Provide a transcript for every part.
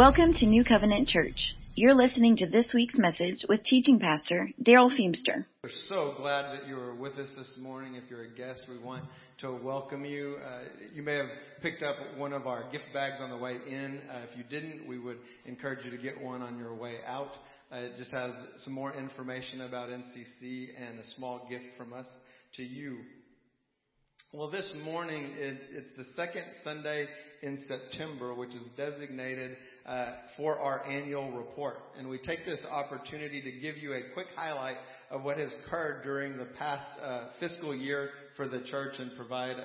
Welcome to New Covenant Church. You're listening to this week's message with teaching pastor Darrell Feemster. We're so glad that you are with us this morning. If you're a guest, we want to welcome you. Uh, you may have picked up one of our gift bags on the way in. Uh, if you didn't, we would encourage you to get one on your way out. Uh, it just has some more information about NCC and a small gift from us to you. Well, this morning it, it's the second Sunday in September, which is designated uh, for our annual report. And we take this opportunity to give you a quick highlight of what has occurred during the past uh, fiscal year for the church and provide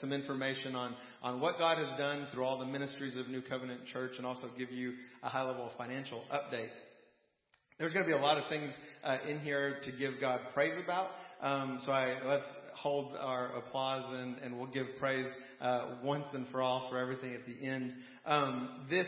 some information on, on what God has done through all the ministries of New Covenant Church and also give you a high level financial update. There's going to be a lot of things uh, in here to give God praise about. Um, so I, let's hold our applause and, and we'll give praise uh, once and for all for everything at the end. Um, this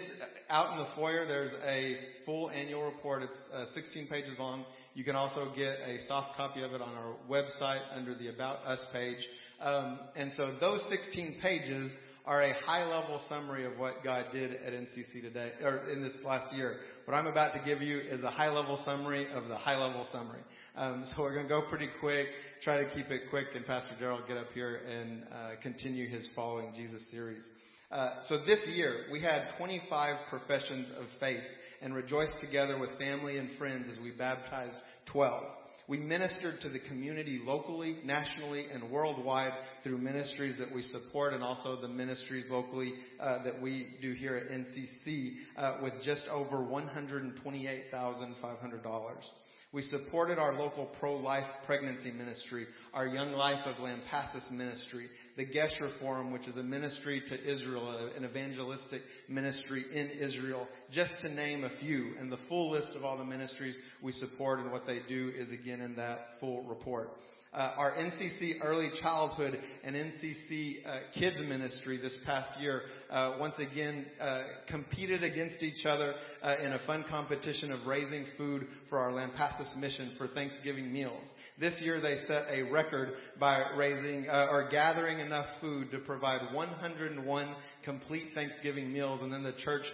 out in the foyer, there's a full annual report. It's uh, 16 pages long. You can also get a soft copy of it on our website under the About Us page. Um, and so those 16 pages are a high level summary of what God did at NCC today, or in this last year. What I'm about to give you is a high level summary of the high level summary. Um, so we're going to go pretty quick, try to keep it quick, and Pastor Darrell get up here and uh, continue his Following Jesus series. Uh, so this year we had 25 professions of faith and rejoiced together with family and friends as we baptized 12. We ministered to the community locally, nationally, and worldwide through ministries that we support and also the ministries locally uh, that we do here at NCC uh, with just over $128,500. We supported our local pro-life pregnancy ministry, our Young Life of Lampasas ministry, the Gesher Forum, which is a ministry to Israel, an evangelistic ministry in Israel, just to name a few. And the full list of all the ministries we support and what they do is again in that full report uh, our NCC Early Childhood and NCC uh, Kids Ministry this past year uh, once again uh, competed against each other uh, in a fun competition of raising food for our Lampasas mission for Thanksgiving meals. This year they set a record by raising uh, or gathering enough food to provide 101 complete Thanksgiving meals, and then the church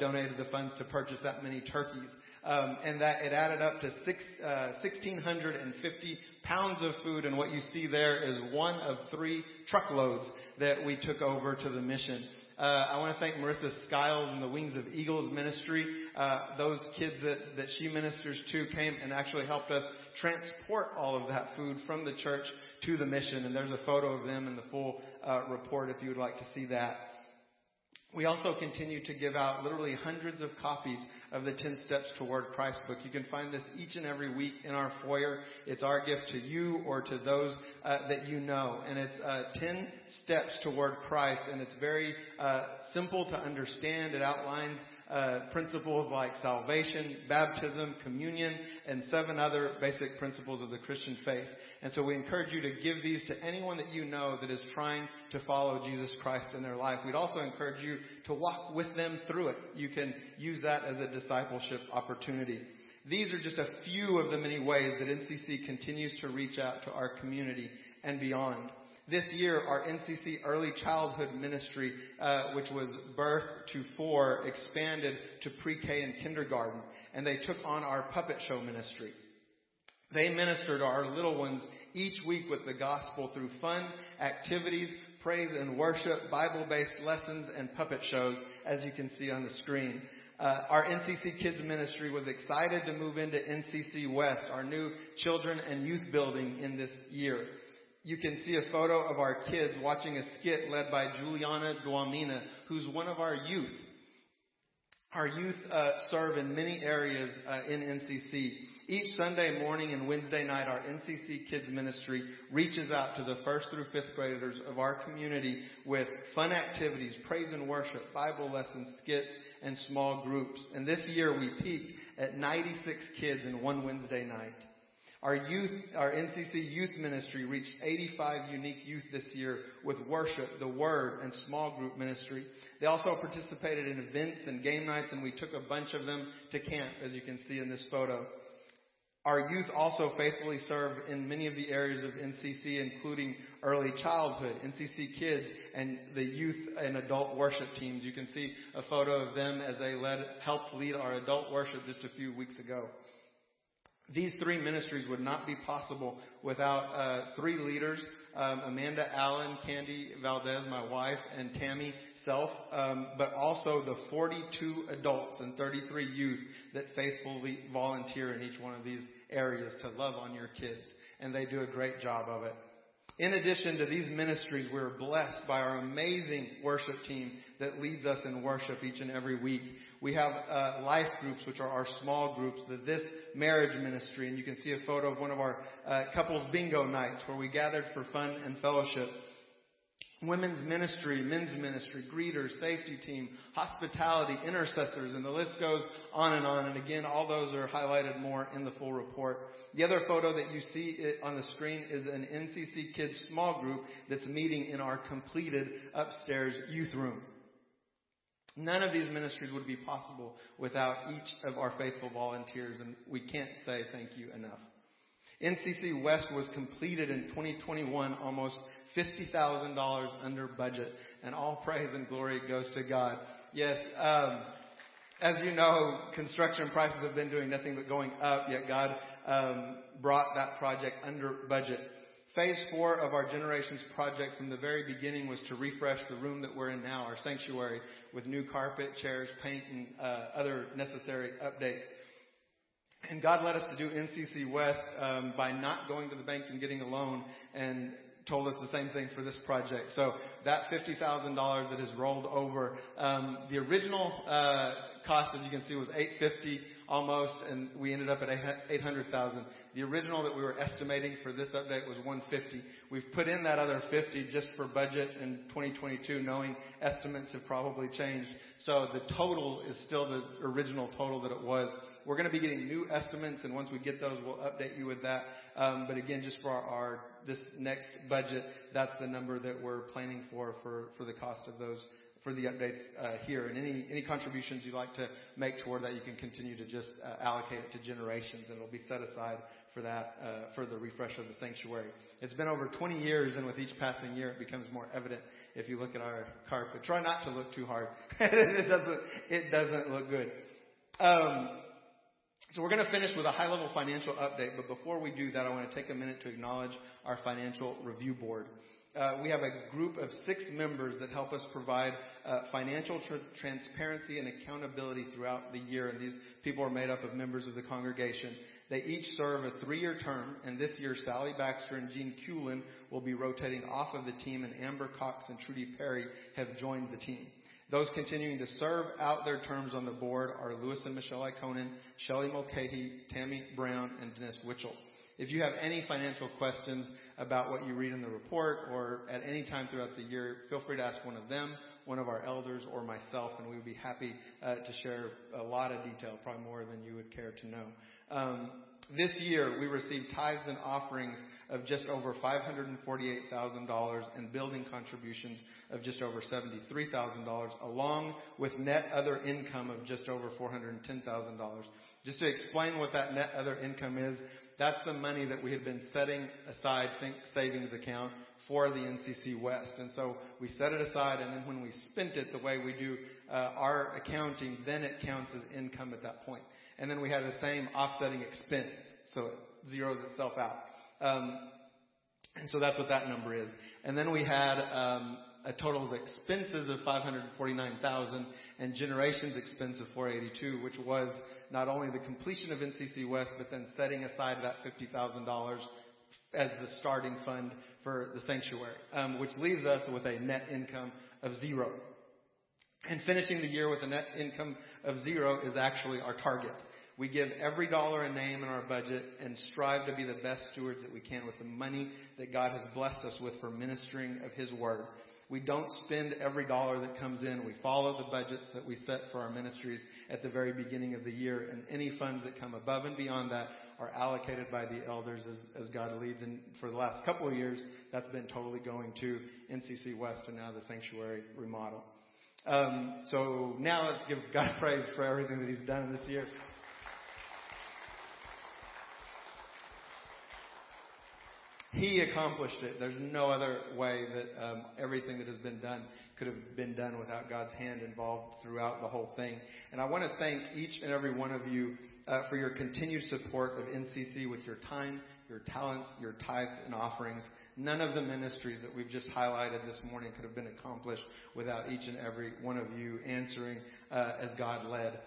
donated the funds to purchase that many turkeys. Um, and that it added up to six, 1,650 pounds of food, and what you see there is one of three truckloads that we took over to the mission. Uh, I want to thank Marissa Skiles and the Wings of Eagles ministry. Uh, those kids that, that she ministers to came and actually helped us transport all of that food from the church to the mission. And there's a photo of them in the full uh, report if you would like to see that. We also continue to give out literally hundreds of copies of the 10 Steps Toward Christ book. You can find this each and every week in our foyer. It's our gift to you or to those uh, that you know. And it's uh, 10 Steps Toward Christ, and it's very uh, simple to understand. It outlines uh, principles like salvation, baptism, communion, and seven other basic principles of the Christian faith. And so we encourage you to give these to anyone that you know that is trying to follow Jesus Christ in their life. We'd also encourage you to walk with them through it. You can use that as a discipleship opportunity. These are just a few of the many ways that NCC continues to reach out to our community and beyond. This year, our NCC Early Childhood Ministry, uh, which was birth to four, expanded to pre-K and kindergarten, and they took on our puppet show ministry. They ministered our little ones each week with the gospel through fun activities, praise and worship, Bible-based lessons, and puppet shows, as you can see on the screen. Uh, our NCC Kids Ministry was excited to move into NCC West, our new children and youth building in this year you can see a photo of our kids watching a skit led by Juliana Duamina, who's one of our youth. Our youth uh, serve in many areas uh, in NCC. Each Sunday morning and Wednesday night, our NCC Kids Ministry reaches out to the first through fifth graders of our community with fun activities, praise and worship, Bible lessons, skits, and small groups. And this year we peaked at 96 kids in one Wednesday night. Our youth, our NCC youth ministry reached 85 unique youth this year with worship, the word, and small group ministry. They also participated in events and game nights and we took a bunch of them to camp as you can see in this photo. Our youth also faithfully serve in many of the areas of NCC, including early childhood, NCC Kids, and the youth and adult worship teams. You can see a photo of them as they led, helped lead our adult worship just a few weeks ago. These three ministries would not be possible without uh, three leaders um, Amanda Allen, Candy Valdez, my wife, and Tammy Self, um, but also the 42 adults and 33 youth that faithfully volunteer in each one of these areas to love on your kids. And they do a great job of it. In addition to these ministries, we're blessed by our amazing worship team that leads us in worship each and every week. We have uh, life groups, which are our small groups, the This Marriage Ministry, and you can see a photo of one of our uh, couples bingo nights where we gathered for fun and fellowship women's ministry, men's ministry, greeters, safety team, hospitality, intercessors, and the list goes on and on. And again, all those are highlighted more in the full report. The other photo that you see on the screen is an NCC Kids small group that's meeting in our completed upstairs youth room. None of these ministries would be possible without each of our faithful volunteers, and we can't say thank you enough. NCC West was completed in 2021 almost $50,000 under budget, and all praise and glory goes to God. Yes, um, as you know, construction prices have been doing nothing but going up, yet God um, brought that project under budget. Phase four of our Generations project from the very beginning was to refresh the room that we're in now, our sanctuary, with new carpet, chairs, paint, and uh, other necessary updates. And God led us to do NCC West um, by not going to the bank and getting a loan and told us the same thing for this project. So that $50,000 that has rolled over, um, the original uh, cost, as you can see, was 850 almost, and we ended up at 800,000. The original that we were estimating for this update was 150. We've put in that other 50 just for budget in 2022, knowing estimates have probably changed. So the total is still the original total that it was. We're going to be getting new estimates, and once we get those, we'll update you with that. Um, but again, just for our, our this next budget, that's the number that we're planning for for, for the cost of those for the updates uh, here. And any any contributions you'd like to make toward that, you can continue to just uh, allocate it to generations, and it'll be set aside for that uh, for the refresh of the sanctuary. It's been over 20 years, and with each passing year, it becomes more evident if you look at our carpet. Try not to look too hard; it doesn't it doesn't look good. Um, so we're going to finish with a high level financial update, but before we do that, I want to take a minute to acknowledge our financial review board. Uh, we have a group of six members that help us provide uh, financial tr- transparency and accountability throughout the year. And these people are made up of members of the congregation. They each serve a three-year term, and this year Sally Baxter and Jean Culin will be rotating off of the team, and Amber Cox and Trudy Perry have joined the team. Those continuing to serve out their terms on the board are Lewis and Michelle Ikonen, Shelley Mulcahy, Tammy Brown, and Dennis Witchell. If you have any financial questions about what you read in the report or at any time throughout the year, feel free to ask one of them, one of our elders, or myself, and we would be happy uh, to share a lot of detail, probably more than you would care to know. Um, this year, we received tithes and offerings of just over $548,000 and building contributions of just over $73,000, along with net other income of just over $410,000. Just to explain what that net other income is, that's the money that we had been setting aside, think savings account, for the NCC West. And so we set it aside, and then when we spent it the way we do uh, our accounting, then it counts as income at that point and then we had the same offsetting expense, so it zeroes itself out. Um, and so that's what that number is. And then we had um, a total of expenses of 549,000 and generations expense of 482, which was not only the completion of NCC West, but then setting aside that $50,000 as the starting fund for the sanctuary, um, which leaves us with a net income of zero. And finishing the year with a net income of zero is actually our target. We give every dollar a name in our budget and strive to be the best stewards that we can with the money that God has blessed us with for ministering of His Word. We don't spend every dollar that comes in. We follow the budgets that we set for our ministries at the very beginning of the year, and any funds that come above and beyond that are allocated by the elders as, as God leads. And for the last couple of years, that's been totally going to NCC West and now the sanctuary remodel. Um, so now let's give God praise for everything that He's done this year. He accomplished it. There's no other way that um, everything that has been done could have been done without God's hand involved throughout the whole thing. And I want to thank each and every one of you uh, for your continued support of NCC with your time, your talents, your tithe and offerings. None of the ministries that we've just highlighted this morning could have been accomplished without each and every one of you answering uh, as God led.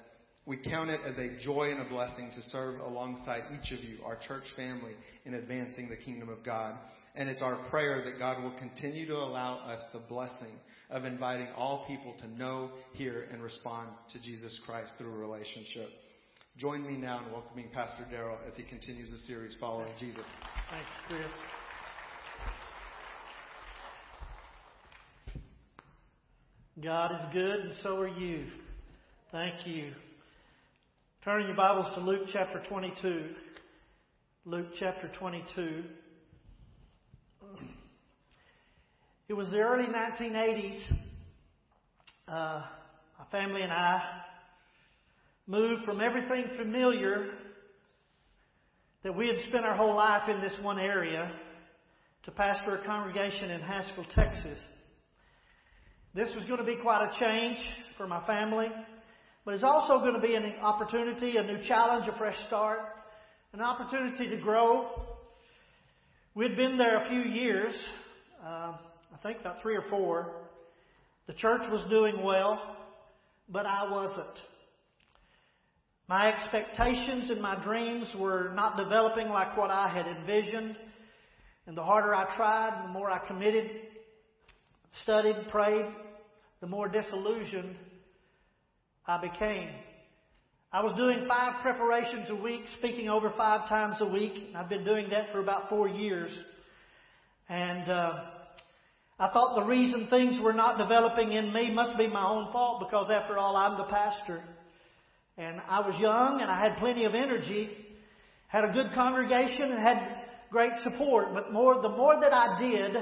We count it as a joy and a blessing to serve alongside each of you, our church family, in advancing the kingdom of God. And it's our prayer that God will continue to allow us the blessing of inviting all people to know, hear, and respond to Jesus Christ through a relationship. Join me now in welcoming Pastor Darrell as he continues the series following Jesus. Thanks, Chris. God is good, and so are you. Thank you. Turning your Bibles to Luke chapter 22. Luke chapter 22. It was the early 1980s. Uh, my family and I moved from everything familiar that we had spent our whole life in this one area to pastor a congregation in Haskell, Texas. This was going to be quite a change for my family. But it's also going to be an opportunity, a new challenge, a fresh start, an opportunity to grow. We'd been there a few years, uh, I think about three or four. The church was doing well, but I wasn't. My expectations and my dreams were not developing like what I had envisioned. And the harder I tried, the more I committed, studied, prayed, the more disillusioned I became. I was doing five preparations a week, speaking over five times a week. I've been doing that for about four years. And uh, I thought the reason things were not developing in me must be my own fault because, after all, I'm the pastor. And I was young and I had plenty of energy, had a good congregation, and had great support. But more, the more that I did,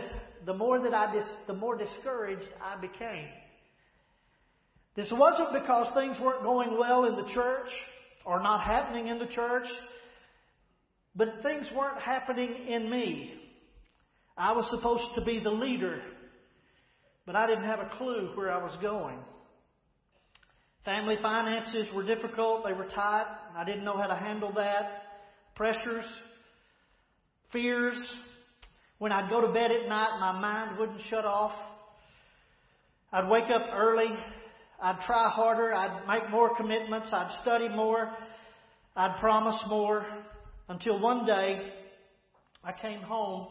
the more that I dis, the more discouraged I became. This wasn't because things weren't going well in the church or not happening in the church, but things weren't happening in me. I was supposed to be the leader, but I didn't have a clue where I was going. Family finances were difficult, they were tight. I didn't know how to handle that. Pressures, fears. When I'd go to bed at night, my mind wouldn't shut off. I'd wake up early I'd try harder. I'd make more commitments. I'd study more. I'd promise more. Until one day, I came home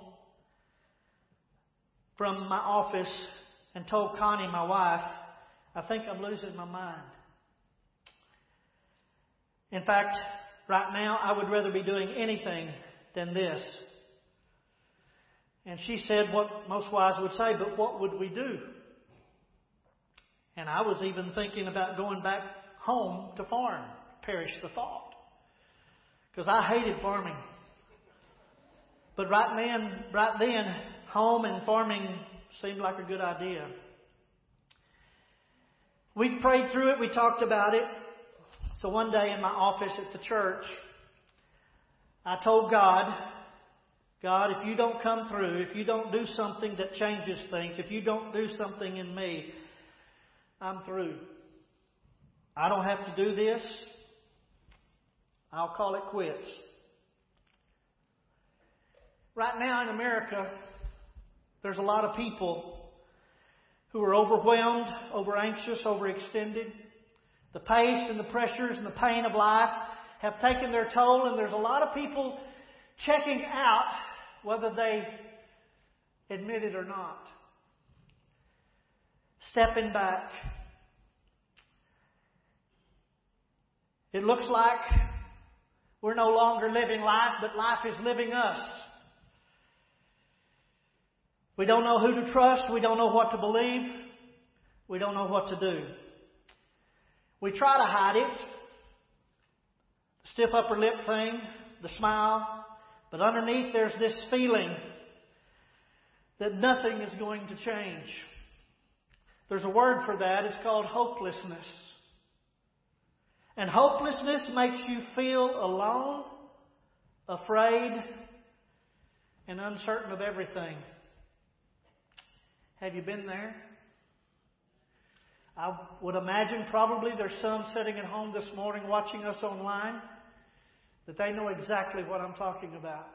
from my office and told Connie, my wife, I think I'm losing my mind. In fact, right now, I would rather be doing anything than this. And she said what most wives would say, but what would we do? And I was even thinking about going back home to farm. Perish the thought. Because I hated farming. But right then, right then, home and farming seemed like a good idea. We prayed through it, we talked about it. So one day in my office at the church, I told God, God, if you don't come through, if you don't do something that changes things, if you don't do something in me, I'm through. I don't have to do this. I'll call it quits. Right now in America, there's a lot of people who are overwhelmed, over anxious, overextended. The pace and the pressures and the pain of life have taken their toll, and there's a lot of people checking out whether they admit it or not stepping back. It looks like we're no longer living life, but life is living us. We don't know who to trust. We don't know what to believe. We don't know what to do. We try to hide it. The stiff upper lip thing, the smile. But underneath there's this feeling that nothing is going to change. There's a word for that. It's called hopelessness. And hopelessness makes you feel alone, afraid, and uncertain of everything. Have you been there? I would imagine probably there's some sitting at home this morning watching us online that they know exactly what I'm talking about.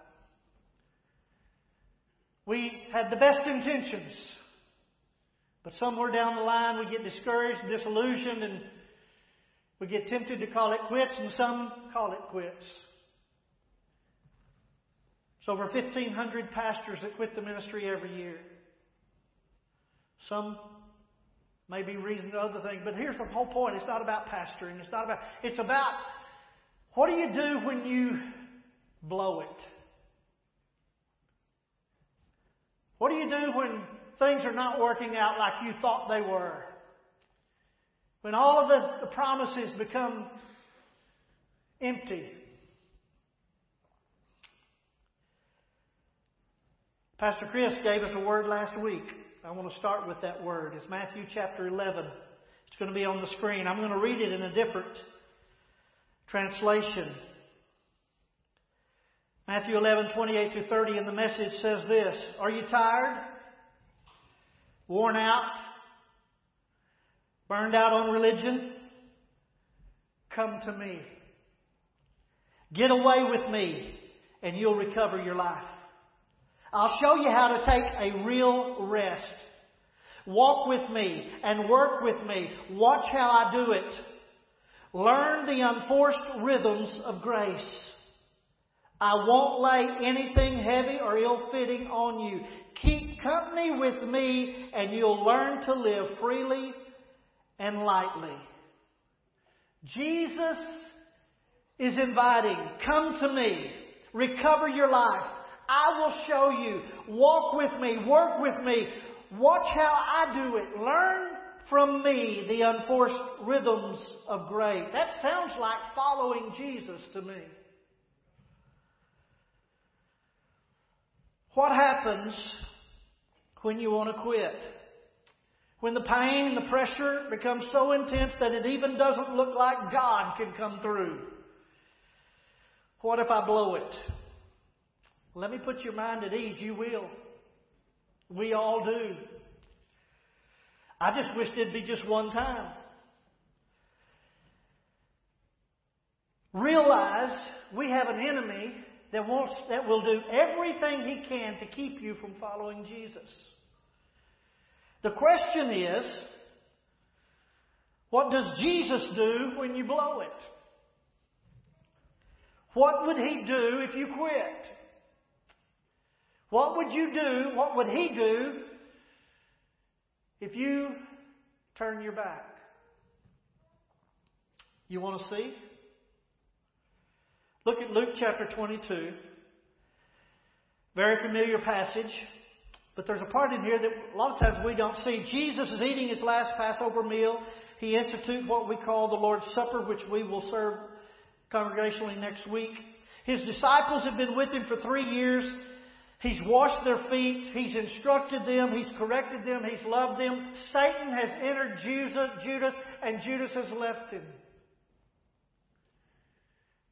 We had the best intentions, but somewhere down the line we get discouraged, disillusioned, and we get tempted to call it quits, and some call it quits. It's over 1,500 pastors that quit the ministry every year. Some may be reason to other things, but here's the whole point. It's not about pastoring. It's not about, it's about what do you do when you blow it? What do you do when things are not working out like you thought they were? When all of the, the promises become empty. Pastor Chris gave us a word last week. I want to start with that word. It's Matthew chapter 11. It's going to be on the screen. I'm going to read it in a different translation. Matthew 11, 28 through 30 in the message says this Are you tired? Worn out? Burned out on religion? Come to me. Get away with me, and you'll recover your life. I'll show you how to take a real rest. Walk with me and work with me. Watch how I do it. Learn the unforced rhythms of grace. I won't lay anything heavy or ill fitting on you. Keep company with me and you'll learn to live freely and lightly. Jesus is inviting, come to me, recover your life. I will show you. Walk with me, work with me. Watch how I do it. Learn from me the unforced rhythms of grace. That sounds like following Jesus to me. What happens when you want to quit? When the pain, and the pressure becomes so intense that it even doesn't look like God can come through. What if I blow it? Let me put your mind at ease. You will. We all do. I just wish it'd be just one time. Realize we have an enemy that wants that will do everything he can to keep you from following Jesus. The question is, what does Jesus do when you blow it? What would he do if you quit? What would you do? What would he do if you turn your back? You want to see? Look at Luke chapter 22. Very familiar passage. But there's a part in here that a lot of times we don't see. Jesus is eating his last Passover meal. He institutes what we call the Lord's Supper, which we will serve congregationally next week. His disciples have been with him for three years. He's washed their feet. He's instructed them. He's corrected them. He's loved them. Satan has entered Judas, and Judas has left him.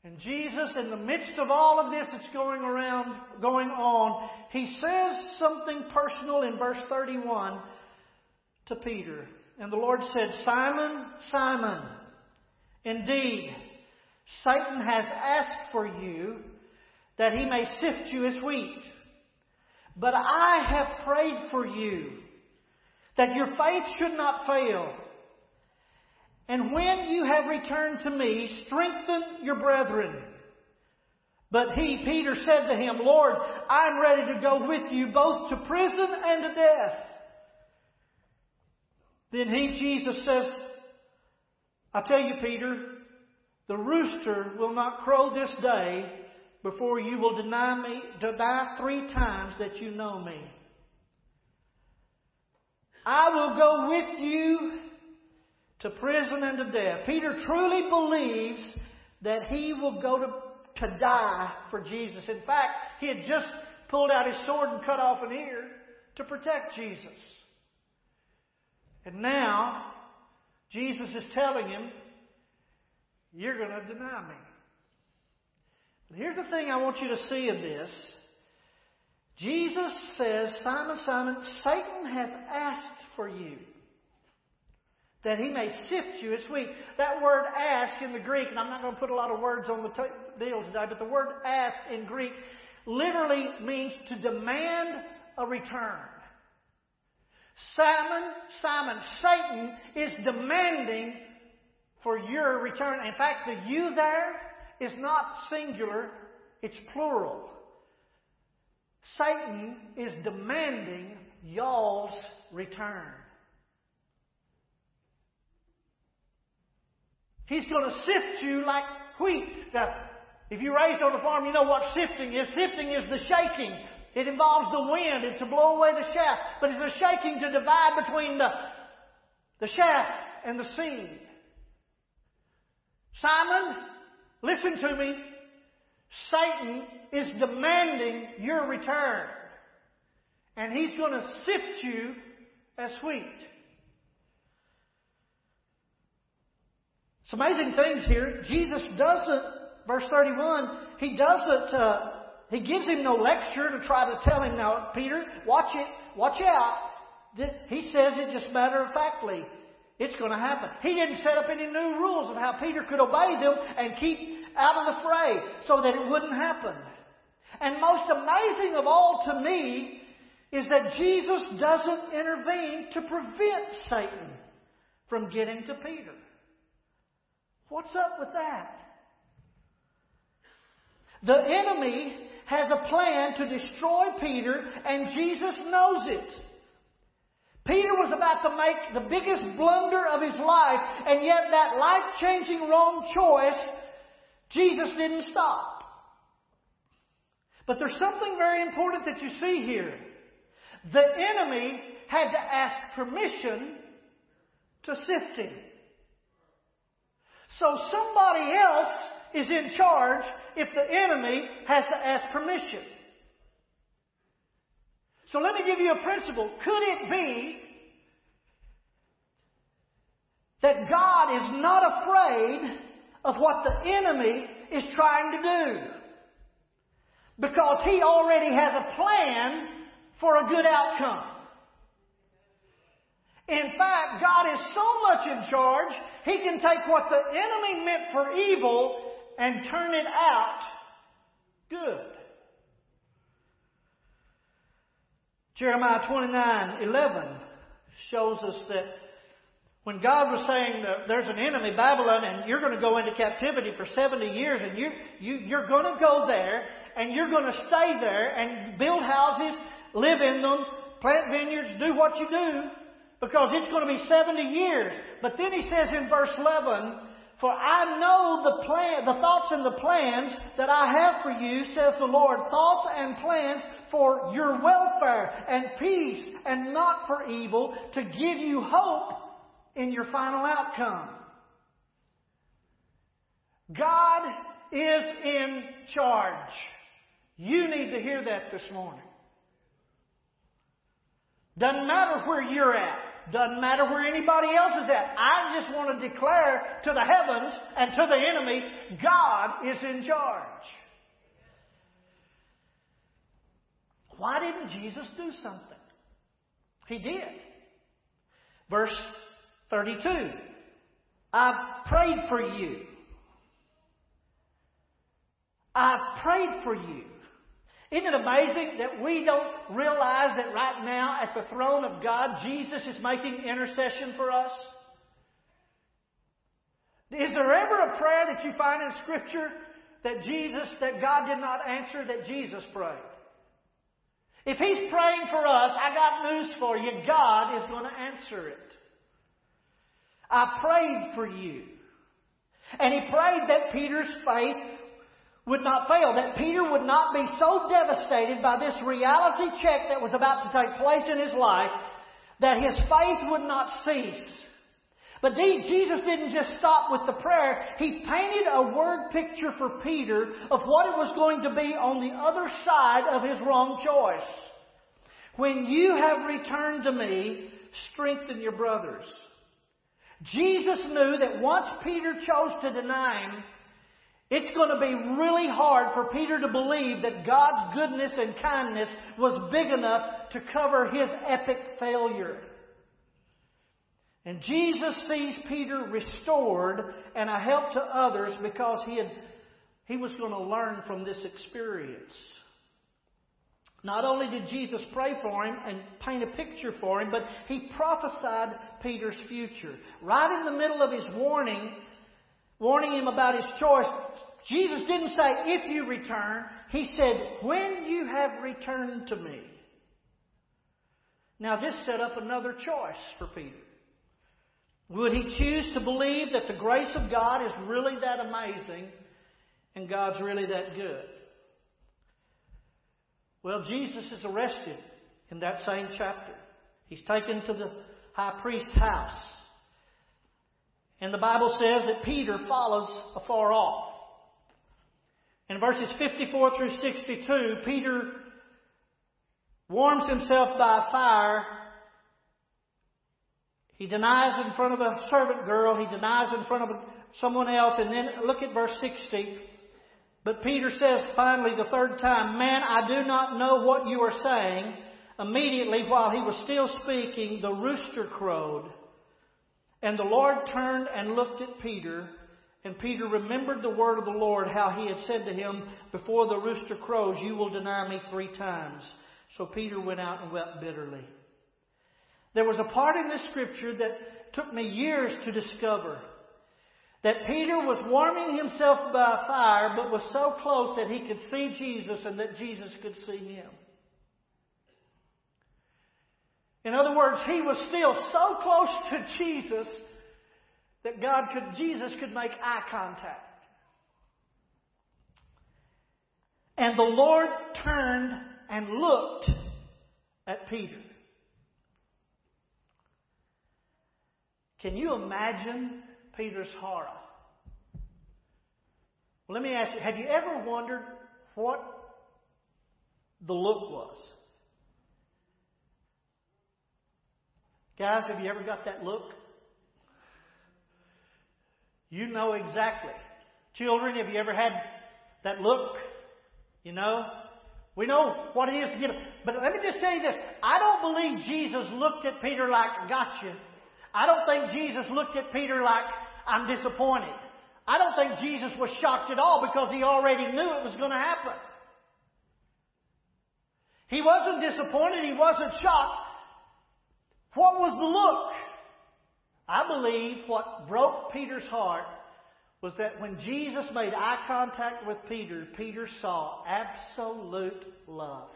And Jesus, in the midst of all of this that's going around, going on, he says something personal in verse 31 to Peter. And the Lord said, Simon, Simon, indeed, Satan has asked for you that he may sift you as wheat. But I have prayed for you that your faith should not fail. And when you have returned to me, strengthen your brethren. But he, Peter, said to him, Lord, I'm ready to go with you both to prison and to death. Then he, Jesus, says, I tell you, Peter, the rooster will not crow this day before you will deny me, deny three times that you know me. I will go with you to prison and to death. Peter truly believes that he will go to, to die for Jesus. In fact, he had just pulled out his sword and cut off an ear to protect Jesus. And now, Jesus is telling him, You're going to deny me. But here's the thing I want you to see in this Jesus says, Simon, Simon, Satan has asked for you that he may sift you as wheat. That word ask in the Greek, and I'm not going to put a lot of words on the deal today, but the word ask in Greek literally means to demand a return. Simon, Simon, Satan is demanding for your return. In fact, the you there is not singular, it's plural. Satan is demanding y'all's return. He's going to sift you like wheat. Now, if you raised on a farm, you know what sifting is. Sifting is the shaking. It involves the wind and to blow away the shaft. But it's the shaking to divide between the, the shaft and the seed. Simon, listen to me. Satan is demanding your return. And he's going to sift you as wheat. It's amazing things here. Jesus doesn't, verse 31, he doesn't, uh, he gives him no lecture to try to tell him, now, Peter, watch it, watch out. He says it just matter of factly. It's going to happen. He didn't set up any new rules of how Peter could obey them and keep out of the fray so that it wouldn't happen. And most amazing of all to me is that Jesus doesn't intervene to prevent Satan from getting to Peter. What's up with that? The enemy has a plan to destroy Peter, and Jesus knows it. Peter was about to make the biggest blunder of his life, and yet that life changing wrong choice, Jesus didn't stop. But there's something very important that you see here. The enemy had to ask permission to sift him. So somebody else is in charge if the enemy has to ask permission. So let me give you a principle. Could it be that God is not afraid of what the enemy is trying to do? Because he already has a plan for a good outcome. In fact, God is so much in charge, He can take what the enemy meant for evil and turn it out good. Jeremiah 29 11 shows us that when God was saying that there's an enemy, Babylon, and you're going to go into captivity for 70 years, and you, you, you're going to go there, and you're going to stay there, and build houses, live in them, plant vineyards, do what you do, because it's going to be 70 years. But then he says in verse 11, For I know the plan, the thoughts and the plans that I have for you, says the Lord, thoughts and plans for your welfare and peace and not for evil, to give you hope in your final outcome. God is in charge. You need to hear that this morning. Doesn't matter where you're at. Doesn't matter where anybody else is at. I just want to declare to the heavens and to the enemy, God is in charge. Why didn't Jesus do something? He did. Verse 32. I've prayed for you. I've prayed for you. Isn't it amazing that we don't realize that right now at the throne of God, Jesus is making intercession for us? Is there ever a prayer that you find in Scripture that Jesus, that God did not answer, that Jesus prayed? If He's praying for us, I got news for you. God is going to answer it. I prayed for you. And He prayed that Peter's faith would not fail, that Peter would not be so devastated by this reality check that was about to take place in his life that his faith would not cease. But Jesus didn't just stop with the prayer. He painted a word picture for Peter of what it was going to be on the other side of his wrong choice. When you have returned to me, strengthen your brothers. Jesus knew that once Peter chose to deny him, It's going to be really hard for Peter to believe that God's goodness and kindness was big enough to cover his epic failure. And Jesus sees Peter restored and a help to others because he had he was going to learn from this experience. Not only did Jesus pray for him and paint a picture for him, but he prophesied Peter's future. Right in the middle of his warning, warning him about his choice, Jesus didn't say, if you return. He said, when you have returned to me. Now, this set up another choice for Peter. Would he choose to believe that the grace of God is really that amazing and God's really that good? Well, Jesus is arrested in that same chapter. He's taken to the high priest's house. And the Bible says that Peter follows afar off. In verses 54 through 62, Peter warms himself by fire. He denies in front of a servant girl. He denies in front of someone else. And then look at verse 60. But Peter says finally the third time, Man, I do not know what you are saying. Immediately, while he was still speaking, the rooster crowed. And the Lord turned and looked at Peter. And Peter remembered the word of the Lord, how he had said to him, Before the rooster crows, you will deny me three times. So Peter went out and wept bitterly. There was a part in this scripture that took me years to discover that Peter was warming himself by a fire, but was so close that he could see Jesus and that Jesus could see him. In other words, he was still so close to Jesus that God could, Jesus could make eye contact. And the Lord turned and looked at Peter. Can you imagine Peter's horror. Well, let me ask you have you ever wondered what the look was? Guys, have you ever got that look? You know exactly. Children, have you ever had that look? You know? We know what it is to get. But let me just tell you this. I don't believe Jesus looked at Peter like, gotcha. I don't think Jesus looked at Peter like, I'm disappointed. I don't think Jesus was shocked at all because he already knew it was going to happen. He wasn't disappointed. He wasn't shocked. What was the look? I believe what broke Peter's heart was that when Jesus made eye contact with Peter, Peter saw absolute love.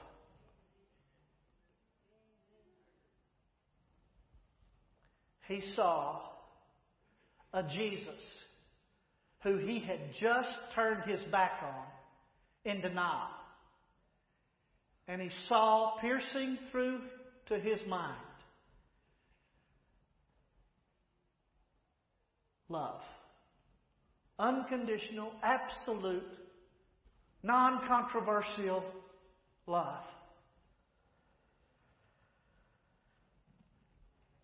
He saw a Jesus who he had just turned his back on in denial. And he saw piercing through to his mind love. Unconditional, absolute, non controversial love.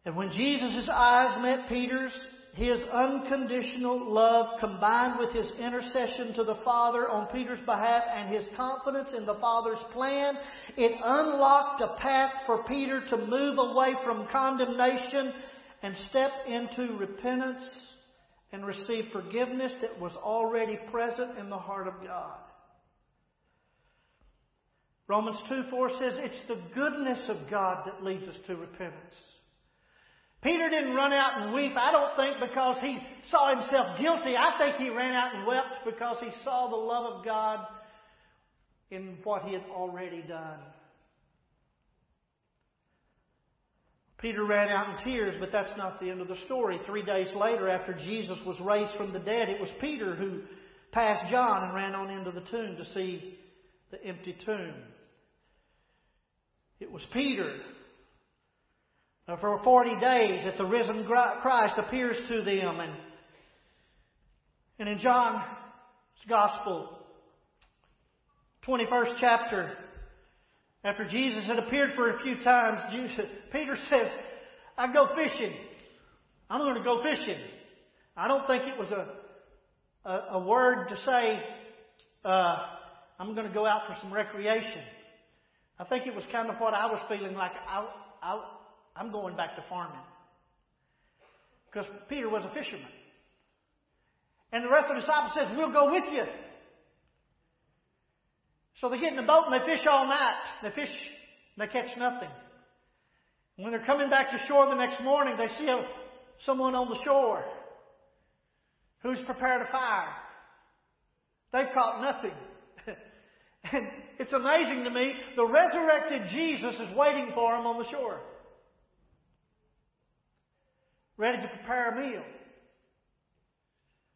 And when Jesus' eyes met Peter's, his unconditional love combined with his intercession to the Father on Peter's behalf and his confidence in the Father's plan, it unlocked a path for Peter to move away from condemnation and step into repentance and receive forgiveness that was already present in the heart of God. Romans 2 4 says it's the goodness of God that leads us to repentance. Peter didn't run out and weep, I don't think, because he saw himself guilty. I think he ran out and wept because he saw the love of God in what he had already done. Peter ran out in tears, but that's not the end of the story. Three days later, after Jesus was raised from the dead, it was Peter who passed John and ran on into the tomb to see the empty tomb. It was Peter uh, for 40 days that the risen Christ appears to them. And, and in John's Gospel, 21st chapter, after Jesus had appeared for a few times, Peter says, I go fishing. I'm going to go fishing. I don't think it was a a, a word to say, uh, I'm going to go out for some recreation. I think it was kind of what I was feeling like. I, I, I'm going back to farming. Because Peter was a fisherman. And the rest of the disciples says, We'll go with you. So they get in the boat and they fish all night. They fish and they catch nothing. When they're coming back to shore the next morning, they see a, someone on the shore who's prepared a fire. They've caught nothing. and it's amazing to me, the resurrected Jesus is waiting for them on the shore, ready to prepare a meal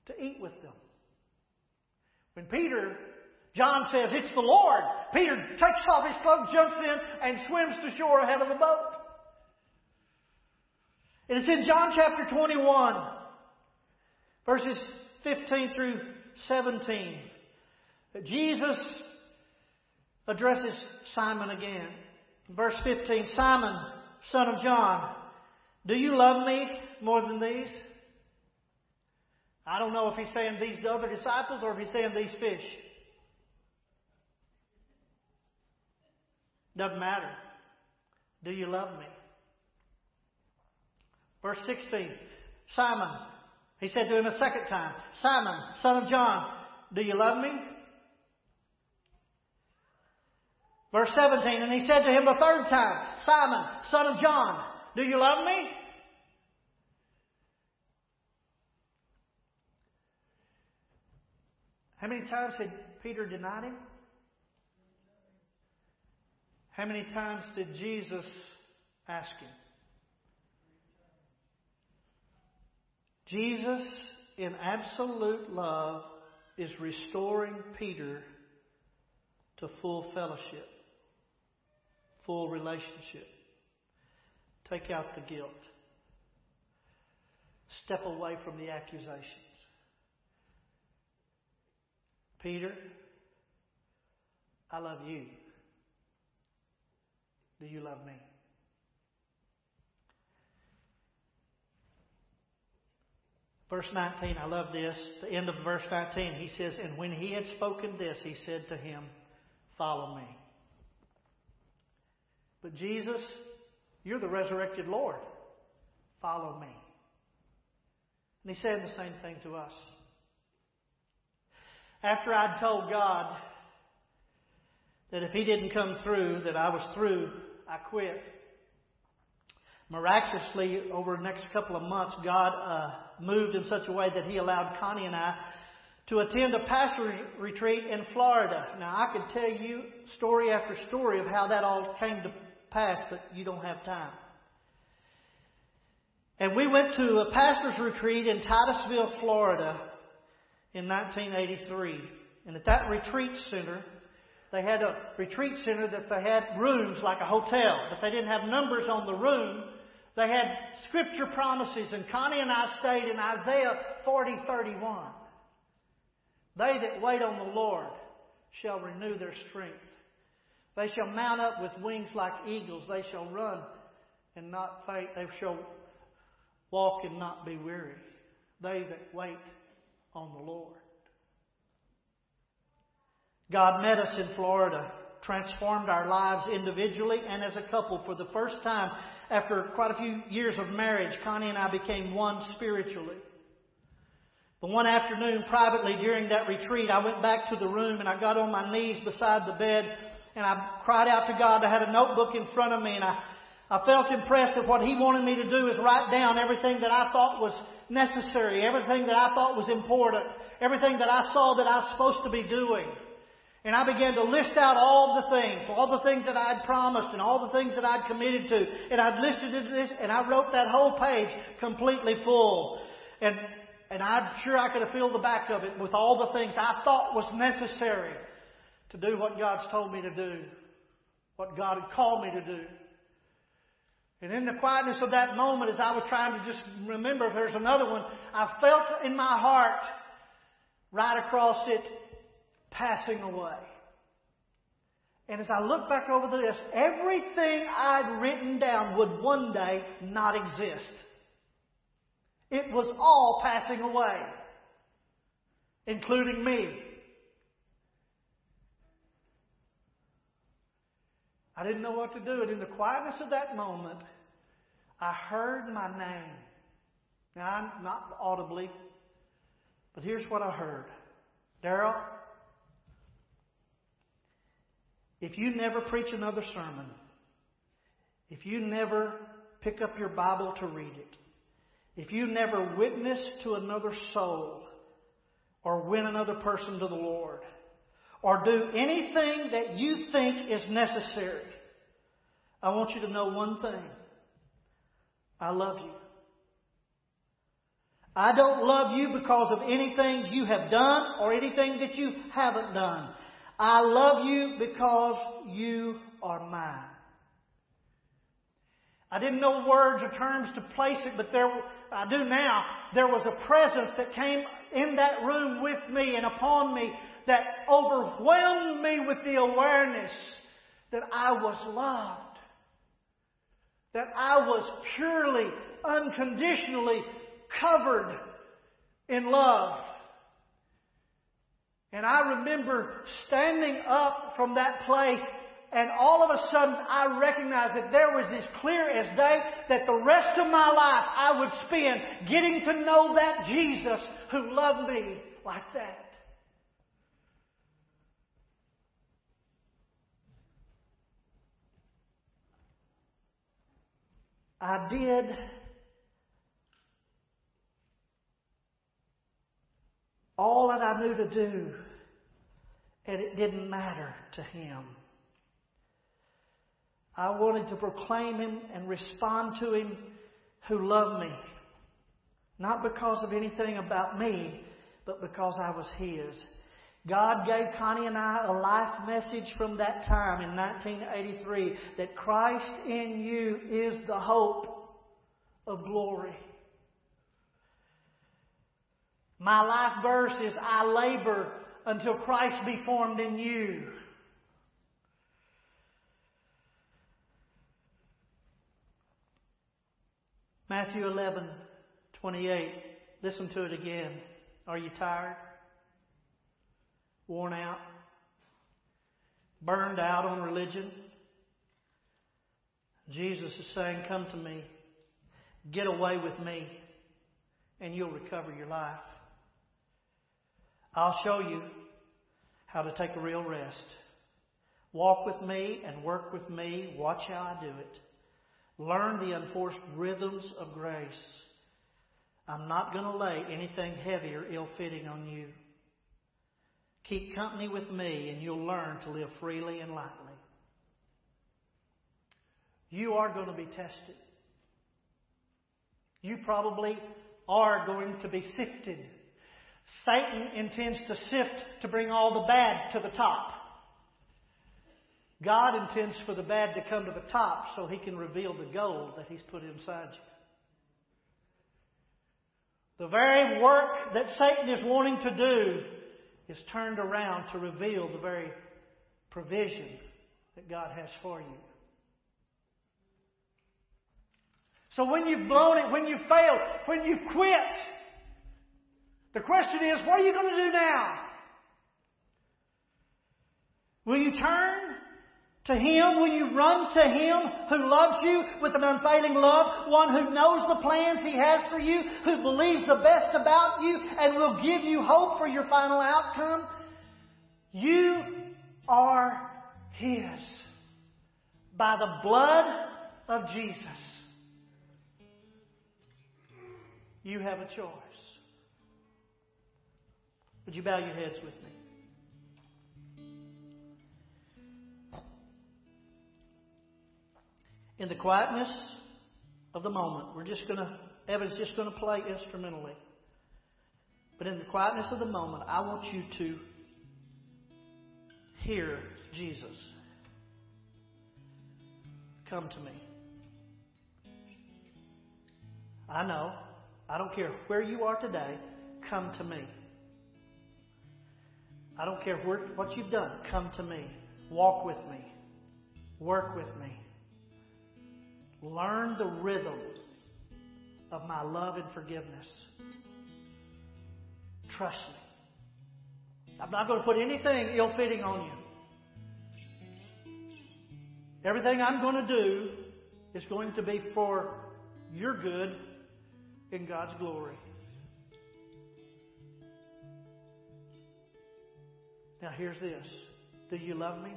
to eat with them. When Peter, John says, It's the Lord, Peter takes off his cloak, jumps in, and swims to shore ahead of the boat. And it's in John chapter 21, verses 15 through 17, that Jesus addresses Simon again. Verse 15 Simon, son of John, do you love me more than these? I don't know if he's saying these other disciples or if he's saying these fish. Doesn't matter. Do you love me? Verse 16 Simon, he said to him a second time, Simon, son of John, do you love me? Verse 17, and he said to him the third time, Simon, son of John, do you love me? How many times had Peter denied him? How many times did Jesus ask him? Jesus, in absolute love, is restoring Peter to full fellowship, full relationship. Take out the guilt. Step away from the accusations. Peter, I love you. Do you love me? Verse 19, I love this. The end of verse 19, he says, And when he had spoken this, he said to him, Follow me. But Jesus, you're the resurrected Lord. Follow me. And he said the same thing to us. After I'd told God that if he didn't come through, that I was through, I quit. Miraculously, over the next couple of months, God uh, moved in such a way that He allowed Connie and I to attend a pastor's retreat in Florida. Now, I could tell you story after story of how that all came to pass, but you don't have time. And we went to a pastor's retreat in Titusville, Florida in 1983. And at that retreat center, they had a retreat center that they had rooms like a hotel, but they didn't have numbers on the room. They had scripture promises, and Connie and I stayed in Isaiah 40 31. They that wait on the Lord shall renew their strength. They shall mount up with wings like eagles. They shall run and not faint. They shall walk and not be weary. They that wait on the Lord. God met us in Florida, transformed our lives individually and as a couple for the first time after quite a few years of marriage, Connie and I became one spiritually. But one afternoon, privately during that retreat, I went back to the room and I got on my knees beside the bed and I cried out to God. I had a notebook in front of me and I, I felt impressed that what He wanted me to do is write down everything that I thought was necessary, everything that I thought was important, everything that I saw that I was supposed to be doing. And I began to list out all the things, all the things that I'd promised and all the things that I'd committed to. And I'd listed it this and I wrote that whole page completely full. And, and I'm sure I could have filled the back of it with all the things I thought was necessary to do what God's told me to do, what God had called me to do. And in the quietness of that moment, as I was trying to just remember if there's another one, I felt in my heart right across it passing away. And as I look back over this, everything I'd written down would one day not exist. It was all passing away. including me. I didn't know what to do, and in the quietness of that moment, I heard my name. Now, I'm not audibly, but here's what I heard Darrell, if you never preach another sermon, if you never pick up your Bible to read it, if you never witness to another soul or win another person to the Lord, or do anything that you think is necessary, I want you to know one thing. I love you. I don't love you because of anything you have done or anything that you haven't done. I love you because you are mine. I didn't know words or terms to place it, but there, I do now. There was a presence that came in that room with me and upon me that overwhelmed me with the awareness that I was loved. That I was purely, unconditionally covered in love. And I remember standing up from that place and all of a sudden I recognized that there was this clear as day that the rest of my life I would spend getting to know that Jesus who loved me like that. I did all that I knew to do, and it didn't matter to him. I wanted to proclaim him and respond to him who loved me. Not because of anything about me, but because I was his. God gave Connie and I a life message from that time in 1983 that Christ in you is the hope of glory. My life verse is I labor until Christ be formed in you. Matthew 11, 28. Listen to it again. Are you tired? worn out, burned out on religion. Jesus is saying, Come to me, get away with me, and you'll recover your life. I'll show you how to take a real rest. Walk with me and work with me. Watch how I do it. Learn the unforced rhythms of grace. I'm not going to lay anything heavy or ill fitting on you. Keep company with me, and you'll learn to live freely and lightly. You are going to be tested. You probably are going to be sifted. Satan intends to sift to bring all the bad to the top. God intends for the bad to come to the top so he can reveal the gold that he's put inside you. The very work that Satan is wanting to do is turned around to reveal the very provision that God has for you. So when you've blown it, when you failed, when you quit, the question is, what are you going to do now? Will you turn? To Him, will you run to Him who loves you with an unfailing love, one who knows the plans He has for you, who believes the best about you, and will give you hope for your final outcome? You are His by the blood of Jesus. You have a choice. Would you bow your heads with me? in the quietness of the moment, we're just going to, Evan's just going to play instrumentally. But in the quietness of the moment, I want you to hear Jesus. Come to me. I know. I don't care where you are today. Come to me. I don't care what you've done. Come to me. Walk with me. Work with me. Learn the rhythm of my love and forgiveness. Trust me. I'm not going to put anything ill fitting on you. Everything I'm going to do is going to be for your good in God's glory. Now, here's this Do you love me?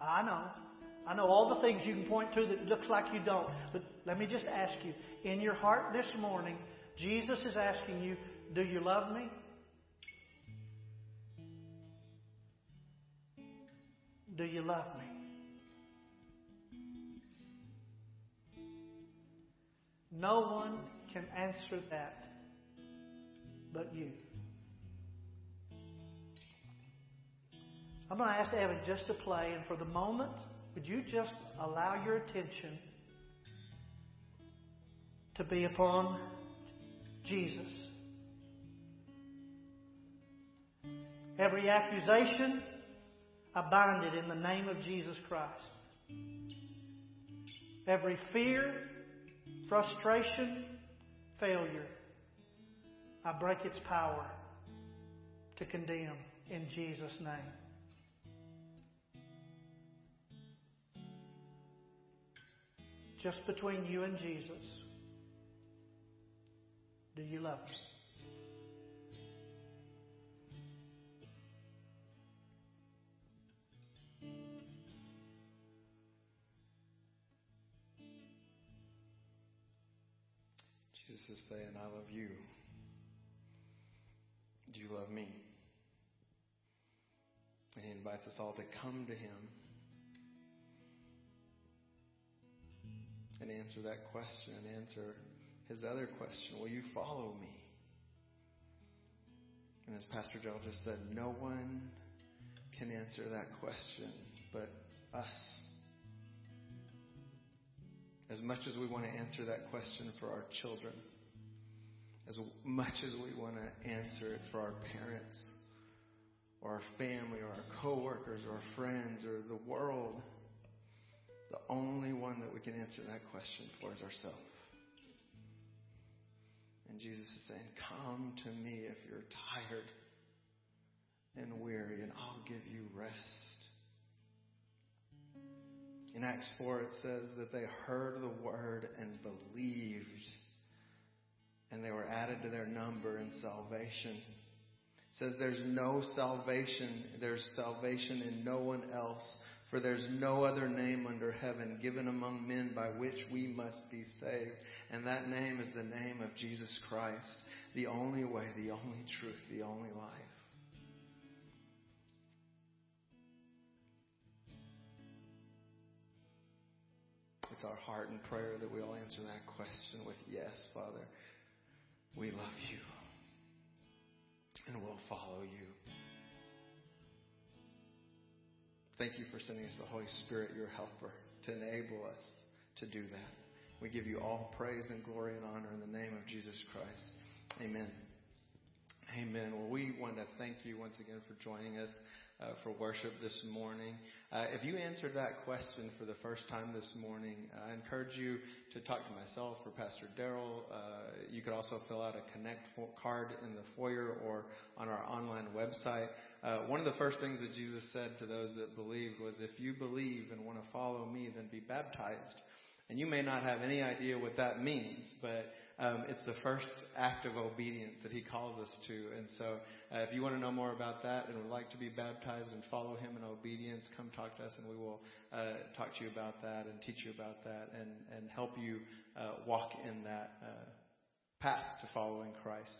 I know. I know all the things you can point to that looks like you don't. But let me just ask you in your heart this morning, Jesus is asking you, Do you love me? Do you love me? No one can answer that but you. I'm going to ask Evan just to play, and for the moment, would you just allow your attention to be upon Jesus? Every accusation, I bind it in the name of Jesus Christ. Every fear, frustration, failure, I break its power to condemn in Jesus' name. Just between you and Jesus, do you love me? Jesus is saying, I love you. You love me? And he invites us all to come to him and answer that question and answer his other question Will you follow me? And as Pastor Joel just said, no one can answer that question but us. As much as we want to answer that question for our children, as much as we want to answer it for our parents or our family or our coworkers or our friends or the world, the only one that we can answer that question for is ourselves. And Jesus is saying, Come to me if you're tired and weary, and I'll give you rest. In Acts 4, it says that they heard the word and believed and they were added to their number in salvation. It says there's no salvation, there's salvation in no one else, for there's no other name under heaven given among men by which we must be saved. And that name is the name of Jesus Christ, the only way, the only truth, the only life. It's our heart and prayer that we'll answer that question with yes, Father. We love you and we'll follow you. Thank you for sending us the Holy Spirit, your helper, to enable us to do that. We give you all praise and glory and honor in the name of Jesus Christ. Amen. Amen. Well, we want to thank you once again for joining us uh, for worship this morning. Uh, if you answered that question for the first time this morning, I encourage you to talk to myself or Pastor Darrell. Uh, you could also fill out a Connect card in the foyer or on our online website. Uh, one of the first things that Jesus said to those that believed was, if you believe and want to follow me, then be baptized. And you may not have any idea what that means, but um, it's the first act of obedience that he calls us to. And so, uh, if you want to know more about that and would like to be baptized and follow him in obedience, come talk to us and we will uh, talk to you about that and teach you about that and, and help you uh, walk in that uh, path to following Christ.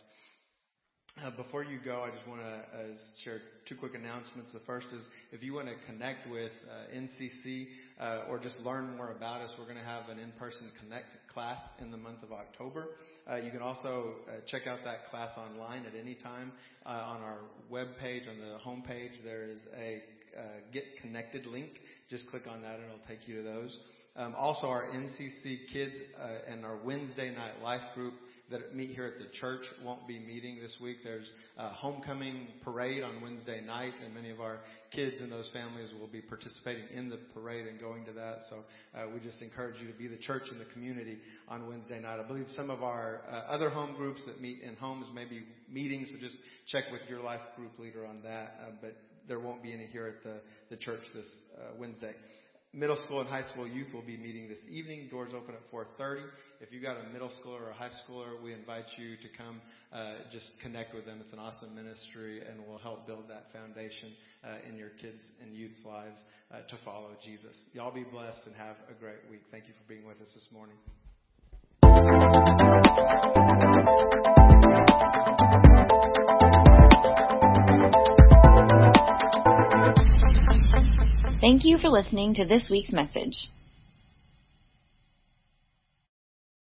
Uh, before you go, I just want to uh, share two quick announcements. The first is if you want to connect with uh, NCC uh, or just learn more about us, we're going to have an in-person connect class in the month of October. Uh, you can also uh, check out that class online at any time on our web page. On the home page, there is a Get Connected link. Just click on that and it'll take you to those. Um, also, our NCC kids and our Wednesday night life group that meet here at the church won't be meeting this week. There's a homecoming parade on Wednesday night, and many of our kids and those families will be participating in the parade and going to that. So uh, we just encourage you to be the church in the community on Wednesday night. I believe some of our uh, other home groups that meet in homes may be meeting, so just check with your life group leader on that. Uh, but there won't be any here at the, the church this uh, Wednesday. Middle school and high school youth will be meeting this evening. Doors open at 4:30. If you've got a middle schooler or a high schooler, we invite you to come uh, just connect with them. It's an awesome ministry and will help build that foundation uh, in your kids and youth's lives uh, to follow Jesus. Y'all be blessed and have a great week. Thank you for being with us this morning. Thank you for listening to this week's message.